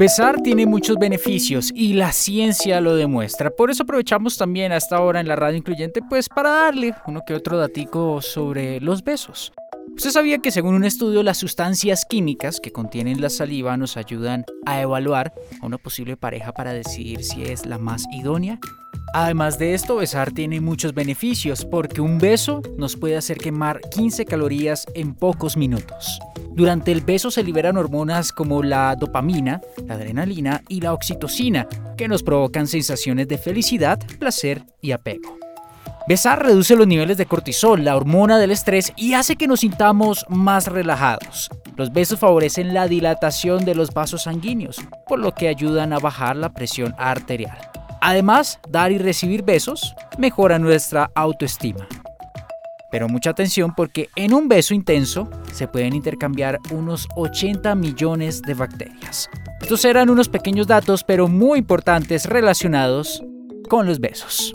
Besar tiene muchos beneficios y la ciencia lo demuestra. Por eso aprovechamos también hasta ahora en la radio incluyente pues para darle uno que otro datico sobre los besos. ¿Usted sabía que según un estudio las sustancias químicas que contienen la saliva nos ayudan a evaluar a una posible pareja para decidir si es la más idónea? Además de esto, besar tiene muchos beneficios porque un beso nos puede hacer quemar 15 calorías en pocos minutos. Durante el beso se liberan hormonas como la dopamina, la adrenalina y la oxitocina, que nos provocan sensaciones de felicidad, placer y apego. Besar reduce los niveles de cortisol, la hormona del estrés, y hace que nos sintamos más relajados. Los besos favorecen la dilatación de los vasos sanguíneos, por lo que ayudan a bajar la presión arterial. Además, dar y recibir besos mejora nuestra autoestima. Pero mucha atención porque en un beso intenso se pueden intercambiar unos 80 millones de bacterias. Estos eran unos pequeños datos pero muy importantes relacionados con los besos.